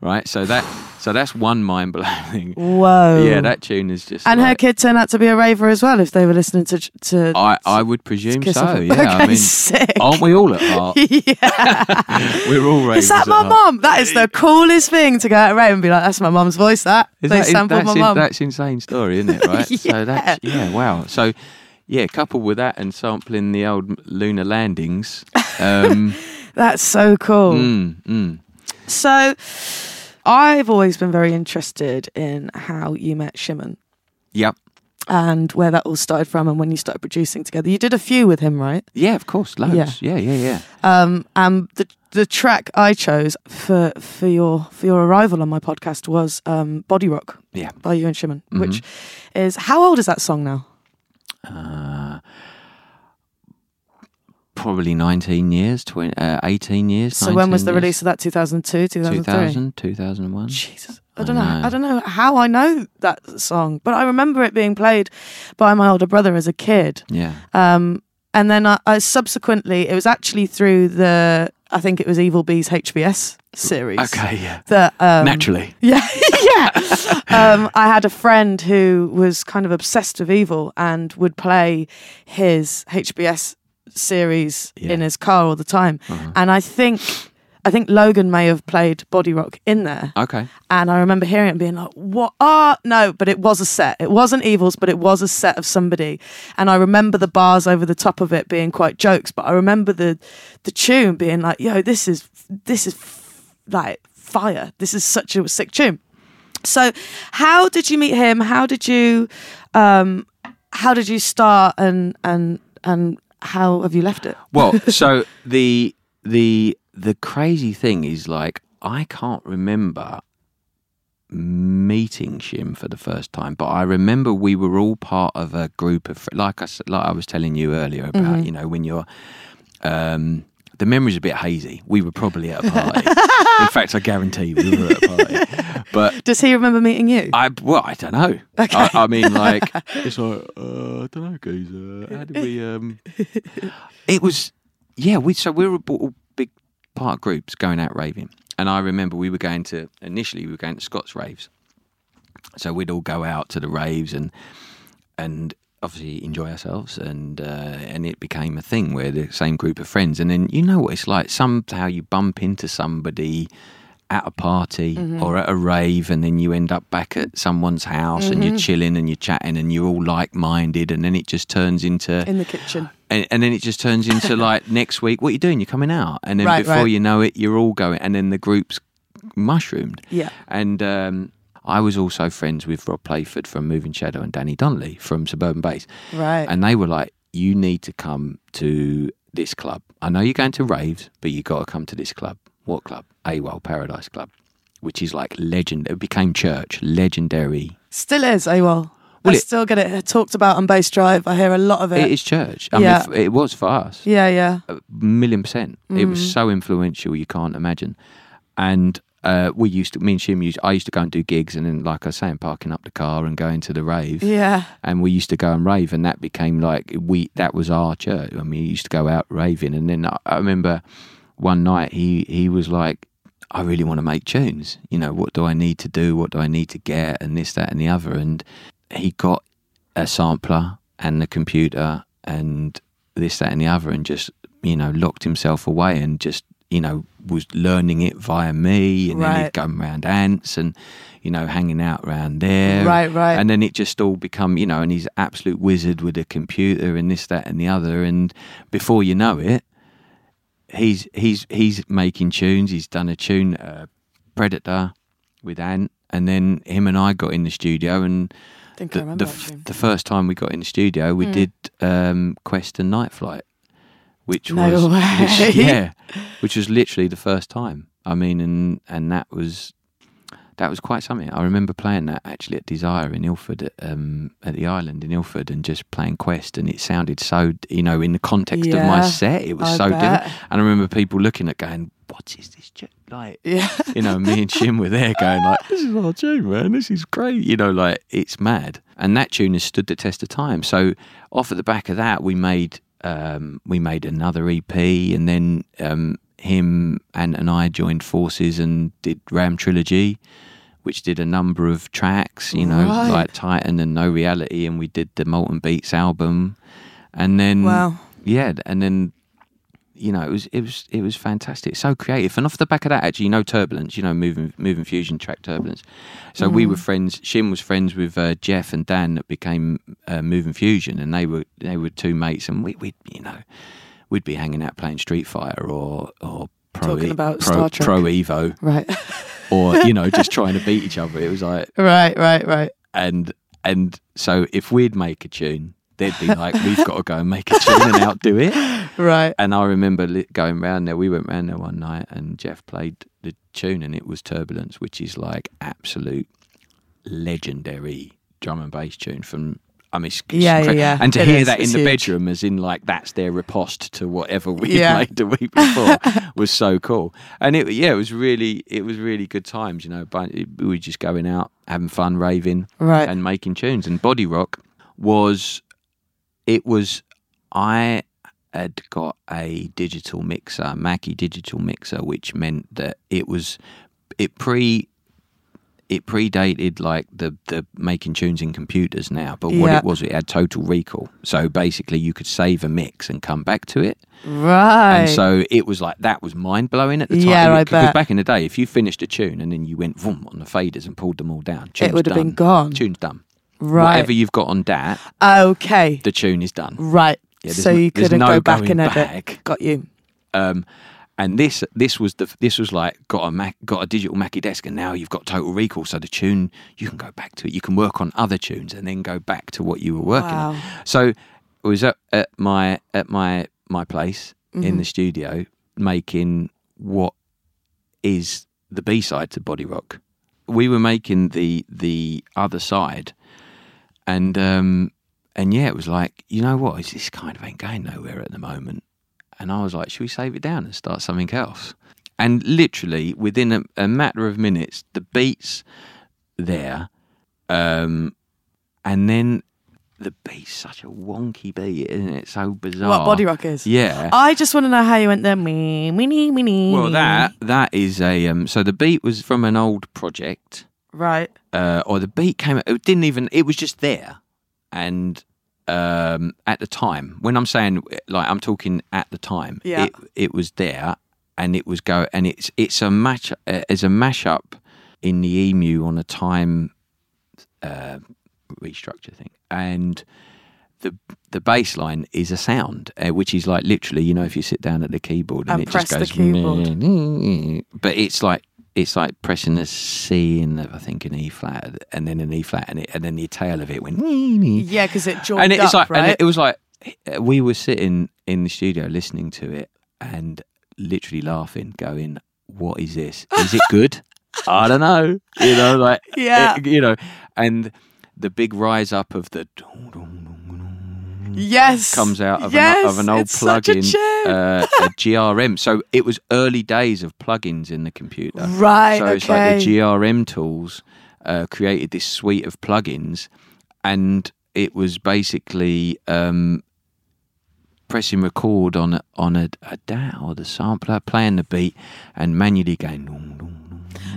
right? So that so that's one mind blowing. (laughs) Whoa. Yeah, that tune is just. And her like- kid turned out to be a raver as well. If they were listening to to. I, I would presume so. off- Yeah, I Okay, mean, sick. aren't we all at heart? (laughs) yeah. (laughs) We're all ravers Is that my heart. mum? That is the coolest thing to go out rave and be like, "That's my mum's voice." That Is they that- is- sampled that's my in- mum. That's insane story, isn't it? Right. So that's yeah, wow. So yeah, coupled with that and sampling the old lunar landings. Um, That's so cool. mm, mm. So, I've always been very interested in how you met Shimon Yep. and where that all started from, and when you started producing together. You did a few with him, right? Yeah, of course, loads. Yeah, yeah, yeah. Um, and the the track I chose for for your for your arrival on my podcast was um, "Body Rock" Yeah. by you and Shimon, Mm-hmm. which is how old is that song now? Uh, probably 19 years, 20, uh, 18 years. So when was 19 the years. release of that? 2002, 2003? 2000, 2001. Jesus. I I don't know. know. I don't know how I know that song, but I remember it being played by my older brother as a kid. Yeah. Um, and then I, I subsequently, it was actually through the, I think it was Evil Bees HBS series. Okay, yeah. That um, Naturally. (laughs) Yeah, yeah. um, I had a friend who was kind of obsessed with Evil and would play his HBS series Yeah. in his car all the time. Uh-huh. And I think, I think Logan may have played Body Rock in there. Okay. And I remember hearing it and being like, what? Ah, no, but it was a set. It wasn't Evils, but it was a set of somebody. And I remember the bars over the top of it being quite jokes, but I remember the the tune being like, yo, this is, this is f- like fire. This is such a sick tune. So how did you meet him? How did you, um, how did you start and, and, and how have you left it? Well, (laughs) so the the the crazy thing is like I can't remember meeting Shim for the first time, but I remember we were all part of a group of like I like I was telling you earlier about Mm-hmm. you know when you're um the memory's a bit hazy. We were probably at a party. (laughs) In fact, I guarantee we were at a party. But Does he remember meeting you? I well, I don't know. Okay. I, I mean, like (laughs) it's like uh, I don't know, guys. Uh, how did we? Um, (laughs) it was yeah. We so we were a b- big part groups going out raving, and I remember we were going to initially we were going to Scots raves, so we'd all go out to the raves and and obviously enjoy ourselves and uh, and it became a thing where the same group of friends and then you know what it's like somehow you bump into somebody at a party Mm-hmm. or at a rave and then you end up back at someone's house and Mm-hmm. you're chilling and you're chatting and you're all like-minded and then it just turns into In the kitchen. and, and then it just turns into (laughs) like next week what are you doing you're coming out and then Right, before right. you know it you're all going and then the group's mushroomed Yeah. and um, I was also friends with Rob Playford from Moving Shadow and Danny Donnelly from Suburban Bass. Right. And they were like, you need to come to this club. I know you're going to raves, but you got to come to this club. What club? AWOL Paradise Club, which is like legend. It became church, legendary. Still is, AWOL. Well, I it- still get it talked about on Bass Drive. I hear a lot of it. It is church. I Yeah. mean, it was for us. Yeah, yeah. a million percent. It Mm. was so influential, you can't imagine. And uh, we used to, me and Shim used, I used to go and do gigs, and then, like I was saying, parking up the car and going to the rave. Yeah. And we used to go and rave, and that became like we. That was our church. I mean, we used to go out raving, and then I, I remember one night he he was like, "I really want to make tunes. You know, what do I need to do? What do I need to get? And this, that, and the other." And he got a sampler and the computer and this, that, and the other, and just you know locked himself away and just you know was learning it via me, and then Right. he'd go around Ant's and you know hanging out around there, Right, right. and then it just all become you know, and he's an absolute wizard with a computer and this, that, and the other, and before you know it, he's he's he's making tunes. He's done a tune, uh, Predator, with Ant, and then him and I got in the studio and the, the, the first time we got in the studio, we Mm. did um, Quest and Night Flight, which No was. Which, yeah, (laughs) which was literally the first time. I mean, and and that was that was quite something. I remember playing that actually at Desire in Ilford, at, um, at the island in Ilford, and just playing Quest, and it sounded so you know in the context of my set, it was I so bet. different. And I remember people looking at going, "What is this?" j- Like, Yeah. you know, me and Shim were there going like, (laughs) "This is our tune, man. This is great." You know, like it's mad. And that tune has stood the test of time. So off at the back of that, we made um, we made another EP, and then um, him and and I joined forces and did Ram Trilogy, which did a number of tracks. You know, Right. like Titan and No Reality, and we did the Molten Beats album, and then Wow. yeah, and then you know, it was it was it was fantastic, so creative. And off the back of that, actually, you know, Turbulence, you know, moving moving fusion track Turbulence. So we were friends. Shim was friends with uh, Jeff and Dan that became uh, Moving Fusion, and they were they were two mates, and we we you know we'd be hanging out playing Street Fighter or or Pro Talking about Pro, Star Trek. Pro Evo, Right. (laughs) or you know just trying to beat each other. It was like (laughs) right, right, right. and and so if we'd make a tune, they'd be like, we've got to go and make a tune and outdo it. (laughs) Right. And I remember li- going round there. We went round there one night, and Jeff played the tune, and it was Turbulence, which is like absolute legendary drum and bass tune from. I mean, Yeah, yeah, yeah. And to It hear is. that in the huge. bedroom, as in like that's their riposte to whatever we Yeah. made the week before, (laughs) was so cool. And it, yeah, it was really, it was really good times. You know, but we were just going out, having fun, raving, Right. and making tunes. And Body Rock was, it was, I had got a digital mixer, Mackie digital mixer, which meant that it was, it pre, it predated like the the making tunes in computers now. But what Yeah. it was, it had total recall. So basically, you could save a mix and come back to it. Right. And so it was like that was mind blowing at the time. Yeah, I Because back in the day, if you finished a tune and then you went vroom on the faders and pulled them all down, tune's would have been gone. Tune's done. Right. Whatever you've got on that, okay. the tune is done. Right. Yeah, there's so no- you there's couldn't no go back going and edit. back. Got you. Um, and this this was the this was like got a Mac, got a digital Mackie desk, and now you've got total recall. So the tune you can go back to it. You can work on other tunes and then go back to what you were working Wow. on. So it was at, at my at my my place in Mm-hmm. the studio making what is the B side to Body Rock. We were making the the other side, and um, and yeah, it was like you know what, is this kind of ain't going nowhere at the moment. And I was like, should we save it down and start something else? And literally within a, a matter of minutes, the beats there, um, and then the beat's such a wonky beat, isn't it? So bizarre. What body rock is? Yeah. I just want to know how you went there. Me, me, me, me. Well, that that is a um. So the beat was from an old project, Right. uh, or the beat came. It didn't even. It was just there, and um, at the time, when I'm saying like I'm talking at the time, Yeah. it it was there, and it was go, and it's it's a match. It's a mashup in the Emu on a time uh, restructure thing, and the the bass line is a sound, uh, which is like literally, you know, if you sit down at the keyboard and, And it just goes, but it's like it's like pressing a C in I think an E flat and then an E flat and it, and then the tail of it went Yeah, because it joined and it's up, like right? and it was like eh, we were sitting in the studio listening to it and literally laughing, going, "What is this? Is it good? (laughs) I don't know." You know, like Yeah. it- you know, and the big rise up of the yes. comes out of, yes, an, of an old it's plugin, uh, a GRM. So it was early days of plugins in the computer. Right, So it's like the GRM tools uh, created this suite of plugins, and it was basically um, pressing record on a, on a, a DAW or the sampler, playing the beat, and manually going.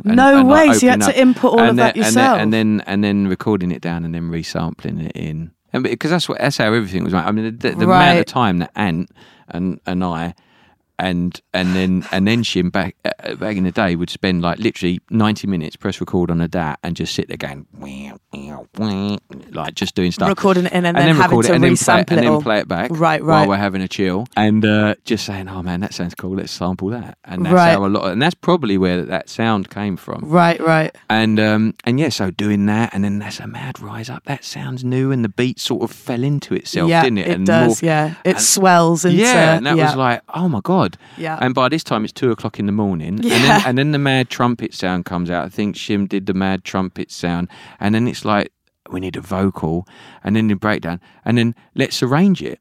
And- No and, like, way, so you had to input all of and that yourself? And then, and then and then recording it down and then resampling it in. And because that's what that's how everything was. made. I mean, the, the amount of time that Ant and and I and and then and then Shim back uh, back in the day would spend like literally ninety minutes press record on a DAT and just sit there going "Wah, wah, wah," like just doing stuff, Recording it in and then having to it and then play it, resample and then play it back, Right, while right. we're having a chill, and uh, just saying, "Oh man, that sounds cool. Let's sample that." And that's Right. how a lot, and that's probably where that sound came from. Right, right. And um, and yeah, so doing that, and then that's a mad rise up. That sounds new, and the beat sort of fell into itself, yeah, didn't it? it and does. morphed- yeah, it and- swells into. yeah, and that yeah. was like, oh my god. Yeah. And by this time, it's two o'clock in the morning, and then and then the mad trumpet sound comes out. I think Shim did the mad trumpet sound, and then it's like we need a vocal, and then the breakdown, and then let's arrange it.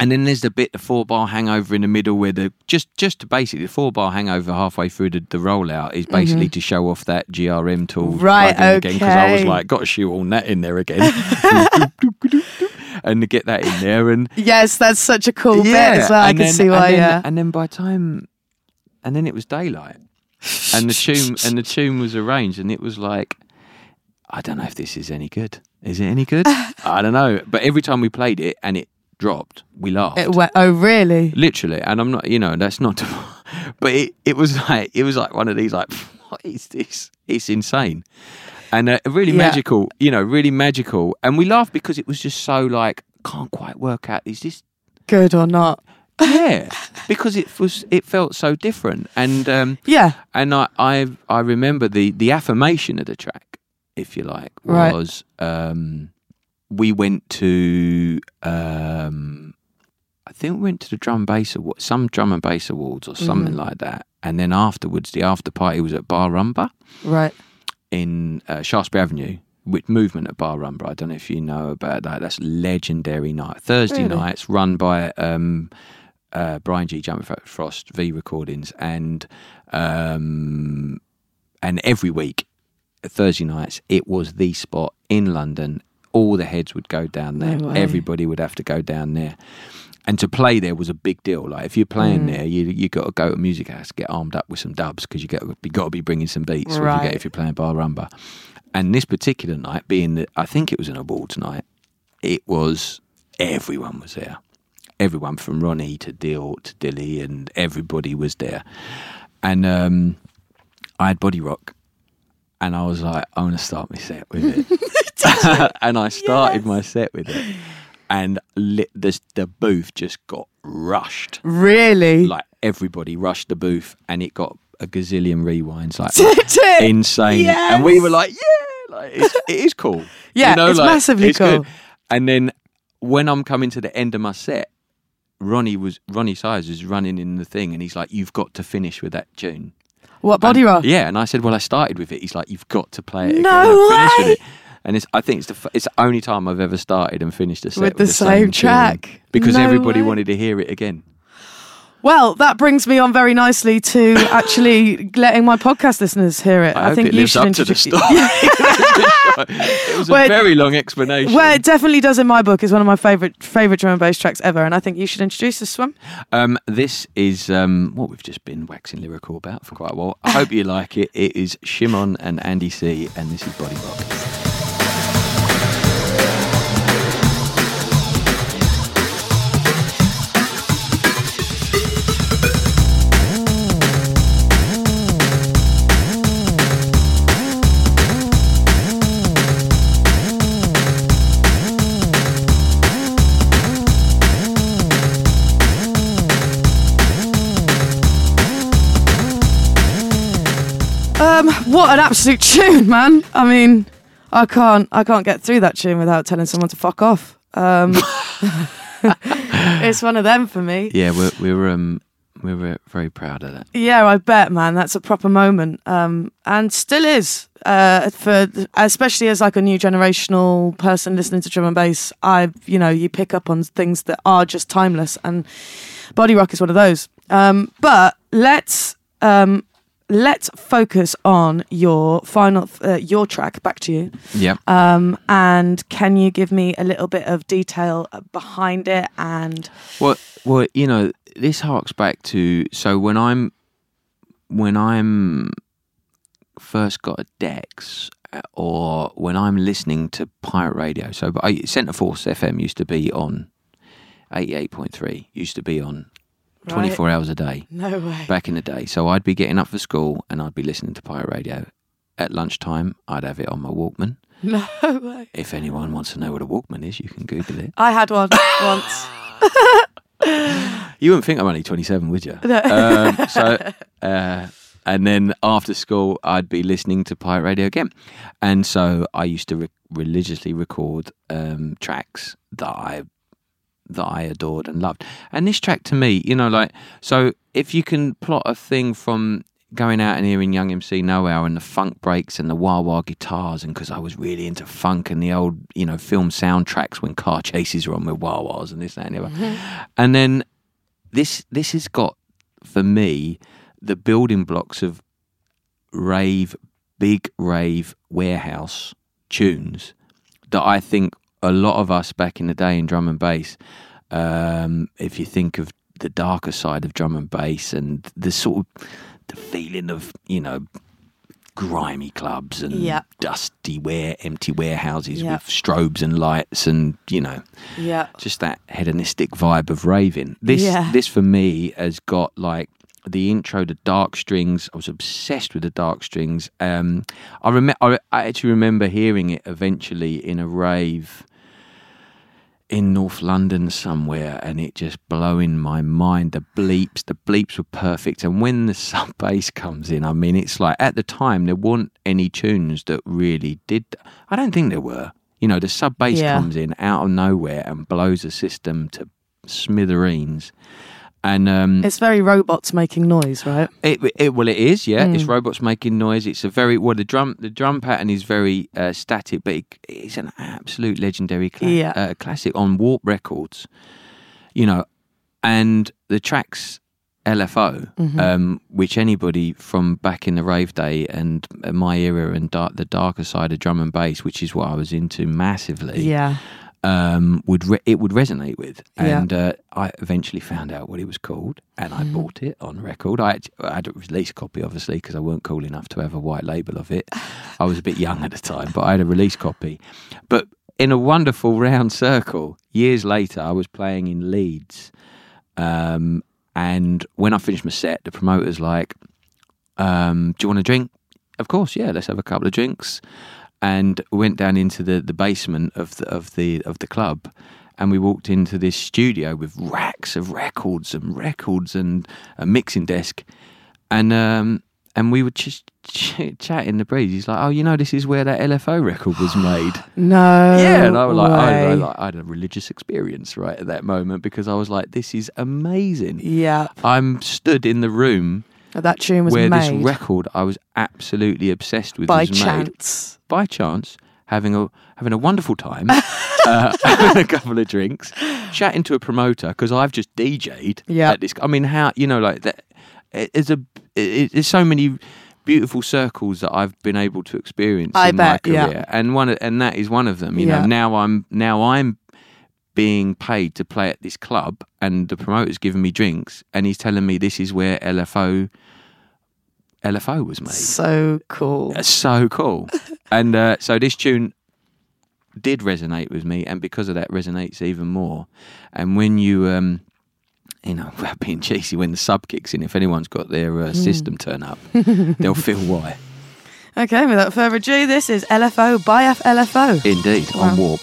And then there's the bit, the four bar hangover in the middle, where the just just to basically the four bar hangover halfway through the, the rollout is basically to show off that GRM tool Mm-hmm. Right, plugin again because I was like, got to shoot all that in there again, (laughs) (laughs) and to get that in there, and (laughs) Yes, that's such a cool bit as well. I and can see why. And then, yeah. and then by time, and then it was daylight, and the tune and the tune was arranged, and it was like, I don't know if this is any good. Is it any good? (laughs) I don't know. But every time we played it and it dropped, we laughed. It went, oh, really? Literally, and I'm not, you know, that's not, (laughs) but it, it was like it was like one of these like, what is this? It's insane, and uh, really Yeah. magical, you know, really magical, and we laughed because it was just so like can't quite work out. Is this Good or not? yeah, because it was it felt so different, and um, Yeah. and I I I remember the the affirmation of the track, if you like, Right. was um, we went to um, I think we went to the drum and bass award, some drum and bass awards or something Mm. like that, and then afterwards the after party was at Bar Rumba Right. In uh, Shaftesbury Avenue. With movement at Bar Rumba, I don't know if you know about that. That's legendary night. Thursday Really? nights run by um, uh, Bryan Gee Jumping Frost V Recordings, and um, and every week Thursday nights it was the spot in London. All the heads would go down there. No. Everybody would have to go down there. And to play there was a big deal. Like if you're playing Mm. there, you you got to go to music house, get armed up with some dubs because you got you got to be bringing some beats. If, you Right. get, if you're playing bar rumba, and this particular night, being that I think it was an awards night, it was everyone was there. Everyone from Roni to Dill to Dilly, and everybody was there. And um, I had Body Rock, and I was like, I want to start my set with it. (laughs) (laughs) and I started my set with it, and lit this, the booth just got rushed. Really? Like everybody rushed the booth, and it got a gazillion rewinds, like (laughs) insane. Yes. And we were like, yeah, like it's, it is cool. (laughs) Yeah, you know, it's like, massively it's good. cool. And then when I'm coming to the end of my set, Roni was Roni Size is running in the thing, and he's like, "You've got to finish with that tune." What body And- rock? Yeah, and I said, "Well, I started with it." He's like, "You've got to play it No finish way! With it." And it's, I think it's the it's the only time I've ever started and finished a set With with, the same tune track. because No everybody way. wanted to hear it again. Well, that brings me on very nicely to (laughs) actually letting my podcast listeners hear it. I, hope think it you lives should up to the introduce. story. (laughs) (laughs) it was a Well, very long explanation. Well, it definitely does in my book. Is one of my favorite favorite drum and bass tracks ever, and I think you should introduce this one. Um, this is um, what we've just been waxing lyrical about for quite a while. I hope you like it. It is Shimon and Andy C, and this is Body Rock. Um, what an absolute tune, man! I mean, I can't I can't get through that tune without telling someone to fuck off. Um, (laughs) it's one of them for me. Yeah, we're we were um, we were very proud of that. Yeah, I bet, man. That's a proper moment, um, and still is. Uh, for especially as like a new generational person listening to drum and bass, I, you know, you pick up on things that are just timeless, and body rock is one of those. Um, but let's um, let's focus on your final uh, your track. Back to you. Yeah. Um, and can you give me a little bit of detail behind it? And Well, well, you know, this harks back to so when I'm when I'm first got a Dex, uh, or when I'm listening to pirate radio. So, but I, Centreforce FM used to be on eighty eight point three. Used to be on 24 hours a day No way. back in the day. So I'd be getting up for school and I'd be listening to pirate radio. At lunchtime, I'd have it on my Walkman. (laughs) No way. If anyone wants to know what a Walkman is, you can Google it. I had one (coughs) once. You wouldn't think I'm only 27, would you? (laughs) No. um, so, uh, and then after school, I'd be listening to pirate radio again. And so I used to re- religiously record um, tracks that I that I adored and loved. And this track to me, you know, like so if you can plot a thing from going out and hearing Young MC Nowhere and the funk breaks and the wah wah guitars and because I was really into funk and the old, you know, film soundtracks when car chases were on with wah wahs and this, that and the other. Mm-hmm. And then this this has got for me the building blocks of rave, big rave warehouse tunes that I think a lot of us back in the day in drum and bass, um, if you think of the darker side of drum and bass and the sort of the feeling of you know grimy clubs and Yeah. dusty ware empty warehouses Yeah. with strobes and lights and you know Yeah. just that hedonistic vibe of raving. This Yeah. this for me has got like the intro, the dark strings. I was obsessed with the dark strings. Um, I remember. I, I actually remember hearing it eventually in a rave in North London somewhere, and it just blowing my mind. The bleeps, the bleeps were perfect, and when the (laughs) sub bass comes in, I mean, it's like at the time there weren't any tunes that really did. I don't think there were. You know, the sub bass Yeah. comes in out of nowhere and blows the system to smithereens. And um, It's very robots making noise, right? it, it well, it is. Yeah, Mm. it's robots making noise. It's a very well. The drum, the drum pattern is very uh, static, but it, it's an absolute legendary cla- Yeah. uh, classic on Warp Records. You know, and the tracks LFO, Mm-hmm. um, which anybody from back in the rave day and my era and dark, the darker side of drum and bass, which is what I was into massively Yeah. Um, would re- it would resonate with, Yeah. and uh, I eventually found out what it was called, and. I bought it on record. I had, I had a release copy, obviously, because I weren't cool enough to have a white label of it. I was a bit young at the time, but I had a release copy. But in a wonderful round circle, years later, I was playing in Leeds, um, and when I finished my set, the promoter's like, um, "Do you want a drink?" Of course, yeah. Let's have a couple of drinks and went down into the, the basement of the of the of the club and we walked into this studio with racks of records and records and a mixing desk and um and we were just ch- (laughs) chatting the breeze. He's like, "Oh, you know, this is where that LFO record was (gasps) made." No. yeah, and I was like, I, I, like, I had a religious experience right at that moment because I was like, "This is amazing." Yeah. I'm stood in the room That tune was where made this record I was absolutely obsessed with by was made chance. by chance having a having a wonderful time, (laughs) uh, (laughs) having a couple of drinks, chatting to a promoter because I've just DJ'd Yeah. at this. I mean, how you know, like that? It's a it, there's so many beautiful circles that I've been able to experience I in bet, my yeah. career, and one and that is one of them. You Yeah. know, now I'm now I'm being paid to play at this club, and the promoter's giving me drinks, and he's telling me this is where LFO LFO was made. So cool. That's so cool. (laughs) and uh, so this tune did resonate with me, and because of that, resonates even more. And when you, um, you know, (laughs) without being cheesy, when the sub kicks in, if anyone's got their uh, system turn up, (laughs) they'll feel why. Okay, without further ado, this is LFO by LFO. Indeed, on Warp.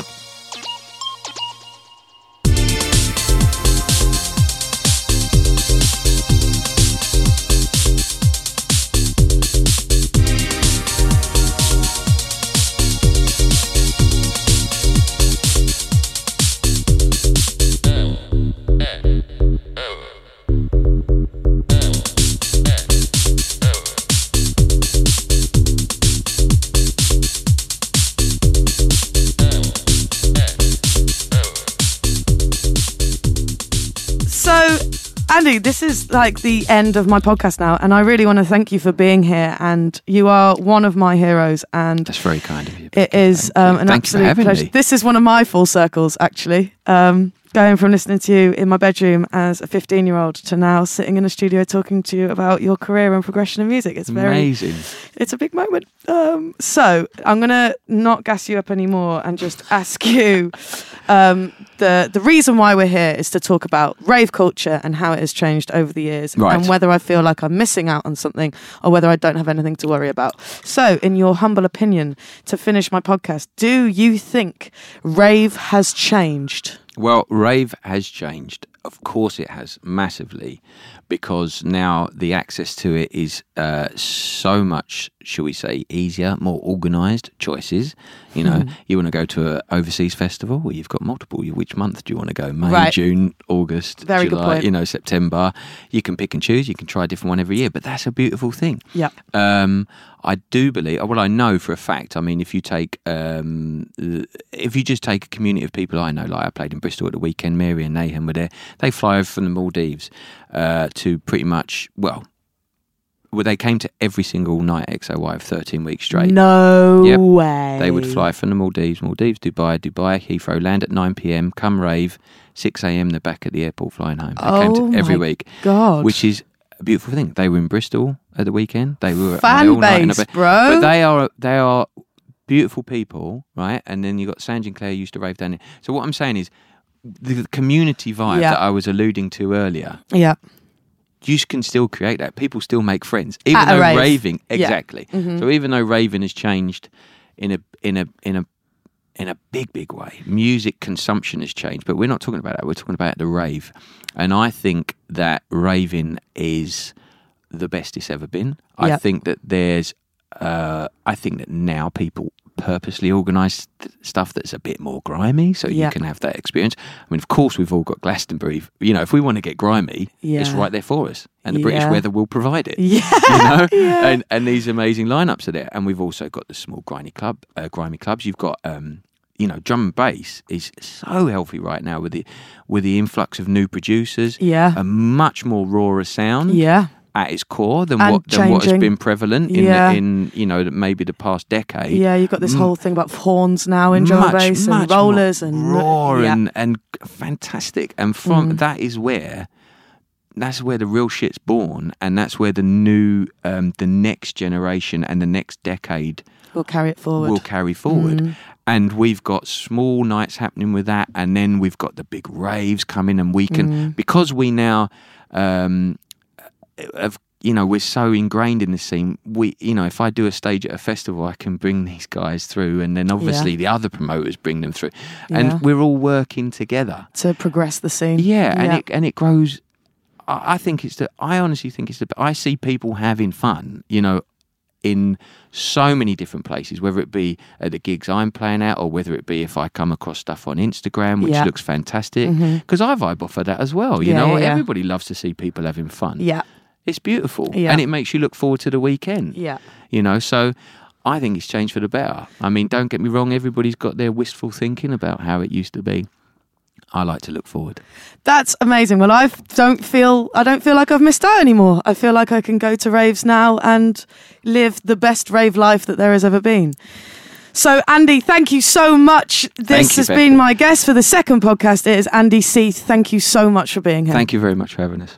Andy, this is like the end of my podcast now, and I really want to thank you for being here. And you are one of my heroes, and That's very kind of you. it is um, an Thank absolute pleasure. me. This is one of my full circles, actually. Um, going from listening to you in my bedroom as a 15 year old to now sitting in a studio talking to you about your career and progression in music. It's very Amazing. it's a big moment. Um, so I'm gonna not gas you up anymore and just ask you (laughs) um, the the reason why we're here is to talk about rave culture and how it has changed over the years, Right. and whether I feel like I'm missing out on something or whether I don't have anything to worry about. So, in your humble opinion, to finish my podcast, do you think rave has changed? Well, rave has changed. Of course, it has massively because now the access to it is uh, so much, shall we say, easier, more organised choices. You know, Hmm. you want to go to an overseas festival, well, you've got multiple. You- Which month do you want to go? May, Right. June, August, Very good July, point. you know, September. You can pick and choose. You can try a different one every year, but that's a beautiful thing. Yeah. Um, I do believe. Well, I know for a fact. I mean, if you take, um, uh, if you just take a community of people I know, like I played in Bristol at the weekend. Mary and Nathan were there. They fly over from the Maldives uh, to pretty much well. Well, they came to every single night XOYO of 13 weeks straight. No Yep. way. They would fly from the Maldives, Maldives, Dubai, Dubai, Heathrow, land at 9 p.m., come rave, 6 a.m., they're back at the airport flying home. They came Oh to every my week, God. which is a beautiful thing. They were in Bristol at the weekend. They were Fan they all night a base, bro. But they are they are beautiful people, right? And then you got Sanj and Claire used to rave down there. So what I'm saying is the community vibe Yeah. that I was alluding to earlier yeah. You can still create that. People still make friends, even At though rave. raving Yeah. exactly. So even though raving has changed in a in a in a in a big big way, music consumption has changed. But we're not talking about that. We're talking about the rave, and I think that raving is the best it's ever been. I think that there's. Uh, I think that now people purposely organised stuff that's a bit more grimy, so Yeah. you can have that experience. I mean, of course, we've all got Glastonbury. You know, if we want to get grimy, it's right there for us, and the British weather will provide it. Yeah. You know, (laughs) Yeah. and and these amazing lineups are there, and we've also got the small grimy club, uh, grimy clubs. You've got. Um, you know, drum and bass is so healthy right now with the with the influx of new producers. Yeah. a much more rawer sound. Yeah. At its core than And what than what has been prevalent in Yeah. the, in you know maybe the past decade. Yeah, you've got this Mm. whole thing about horns now in drum Much, bass and rollers and raw yeah. and and fantastic. And from Mm. that is where that's where the real shit's born, and that's where the new um, the next generation and the next decade we'll carry it forward. will carry forward. Mm. And we've got small nights happening with that, and then we've got the big raves coming, and we can Mm. because we now um, have you know we're so ingrained in the scene. We you know if I do a stage at a festival, I can bring these guys through, and then obviously the other promoters bring them through, and Yeah. we're all working together. to progress the scene. Yeah, and it and it grows. I I think it's the. I honestly think it's the. I see people having fun. You know, in so many different places, whether it be at the gigs I'm playing at, or whether it be if I come across stuff on Instagram, which Yeah. looks fantastic, mm-hmm. because I vibe off of that as well. You Yeah, know, yeah, yeah. everybody loves to see people having fun. yeah, It's beautiful, Yeah. and it makes you look forward to the weekend. yeah. You know, so. I think it's changed for the better. I mean, don't get me wrong, everybody's got their wistful thinking about how it used to be. I like to look forward. That's amazing. Well, I don't feel I don't feel like I've missed out anymore. I feel like I can go to raves now and live the best rave life that there has ever been. So, Andy, thank you so much. This you, has Becky. been my guest for the second podcast. It is Andy C. Thank you so much for being here. Thank you very much for having us.